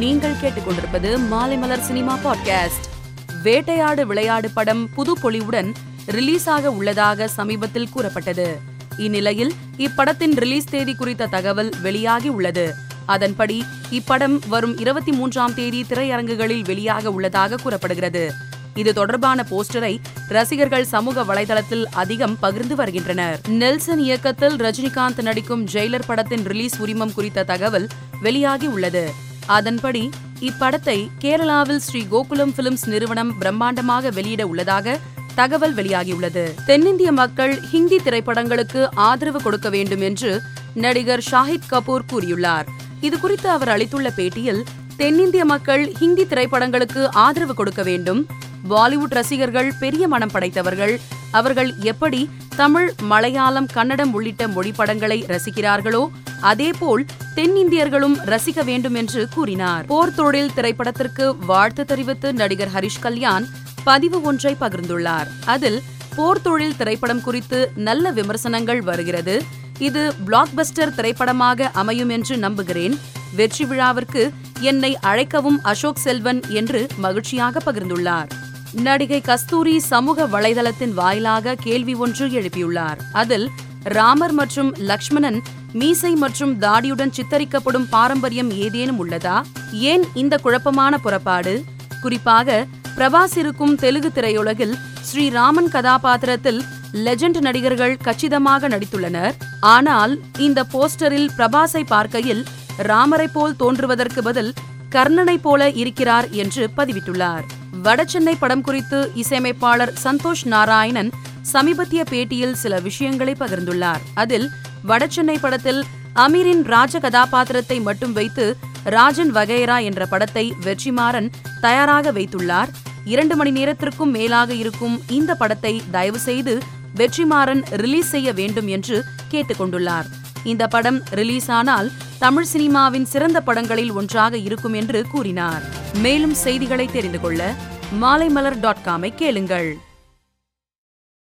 நீங்கள் கேட்டுக்கொண்டிருப்பது Maalaimalar cinema podcast வேட்டையாடு விளையாடு படம் புது பொலிவுடன் ரிலீஸ் ஆக உள்ளதாக சமீபத்தில் கூறப்பட்டது. இந்நிலையில் இப்படத்தின் ரிலீஸ் தேதி குறித்த தகவல் வெளியாகி உள்ளது. அதன்படி இப்படம் வரும் இருபத்தி மூன்றாம் தேதி திரையரங்குகளில் வெளியாக உள்ளதாக கூறப்படுகிறது. இது தொடர்பான போஸ்டரை ரசிகர்கள் சமூக வலைதளத்தில் அதிகம் பகிர்ந்து வருகின்றனர். நெல்சன் இயக்கத்தில் ரஜினிகாந்த் நடிக்கும் ஜெயிலர் படத்தின் ரிலீஸ் உரிமம் குறித்த தகவல் வெளியாகி உள்ளது. அதன்படி இப்படத்தை கேரளாவில் ஸ்ரீ கோகுலம் பிலிம்ஸ் நிறுவனம் பிரம்மாண்டமாக வெளியிட உள்ளதாக தகவல் வெளியாகியுள்ளது. தென்னிந்திய மக்கள் ஹிந்தி திரைப்படங்களுக்கு ஆதரவு கொடுக்க வேண்டும் என்று நடிகர் ஷாஹித் கபூர் கூறியுள்ளார். இதுகுறித்து அவர் அளித்துள்ள பேட்டியில் தென்னிந்திய மக்கள் ஹிந்தி திரைப்படங்களுக்கு ஆதரவு கொடுக்க வேண்டும் பாலிவுட் ரசிகர்கள் பெரிய மனம் படைத்தவர்கள். அவர்கள் எப்படி தமிழ் மலையாளம் கன்னடம் உள்ளிட்ட மொழி படங்களை ரசிக்கிறார்களோ அதேபோல் தென்னிந்தியர்களும் ரசிக்க வேண்டும் என்று கூறினார். போர் தொழில் திரைப்படத்திற்கு வாழ்த்து தெரிவித்து நடிகர் ஹரிஷ் கல்யாண் பதிவு ஒன்றை பகிர்ந்துள்ளார். அதில் போர் தொழில் திரைப்படம் குறித்து நல்ல விமர்சனங்கள் வருகிறது. இது பிளாக்பஸ்டர் திரைப்படமாக அமையும் என்று நம்புகிறேன். வெற்றி விழாவிற்கு என்னை அழைக்கவும் அசோக் செல்வன் என்று மகிழ்ச்சியாக பகிர்ந்துள்ளார். நடிகை கஸ்தூரி சமூக வலைதளத்தின் வாயிலாக கேள்வி ஒன்று எழுப்பியுள்ளார். அதில் ராமர் மற்றும் லக்ஷ்மணன் மீசை மற்றும் தாடியுடன் சித்தரிக்கப்படும் பாரம்பரியம் ஏதேனும் உள்ளதா? ஏன் இந்த குழப்பமான புறப்பாடு? குறிப்பாக பிரபாஸ் இருக்கும் தெலுங்கு திரையுலகில் ஸ்ரீராமன் கதாபாத்திரத்தில் லெஜண்ட் நடிகர்கள் கச்சிதமாக நடித்துள்ளனர். ஆனால் இந்த போஸ்டரில் பிரபாஸை பார்க்கையில் ராமரை போல் தோன்றுவதற்கு பதில் கர்ணனை போல இருக்கிறார் என்று பதிவிட்டுள்ளார். வடசென்னை படம் குறித்து இசையமைப்பாளர் சந்தோஷ் நாராயணன் சமீபத்திய பேட்டியில் சில விஷயங்களை பகிர்ந்துள்ளார். அதில் வடசென்னை படத்தில் அமீரின் ராஜ கதாபாத்திரத்தை மட்டும் வைத்து ராஜன் வகைரா என்ற படத்தை வெற்றிமாறன் தயாராக வைத்துள்ளார். இரண்டு மணி நேரத்திற்கும் மேலாக இருக்கும் இந்த படத்தை தயவு செய்து வெற்றிமாறன் ரிலீஸ் செய்ய வேண்டும் என்று கேட்டுக்கொண்டுள்ளார். இந்த படம் ரிலீஸ் ஆனால் தமிழ் சினிமாவின் சிறந்த படங்களில் ஒன்றாக இருக்கும் என்று கூறினார். மேலும் செய்திகளை தெரிந்து கொள்ள மாலைமலர் டாட் காமை கேளுங்கள்.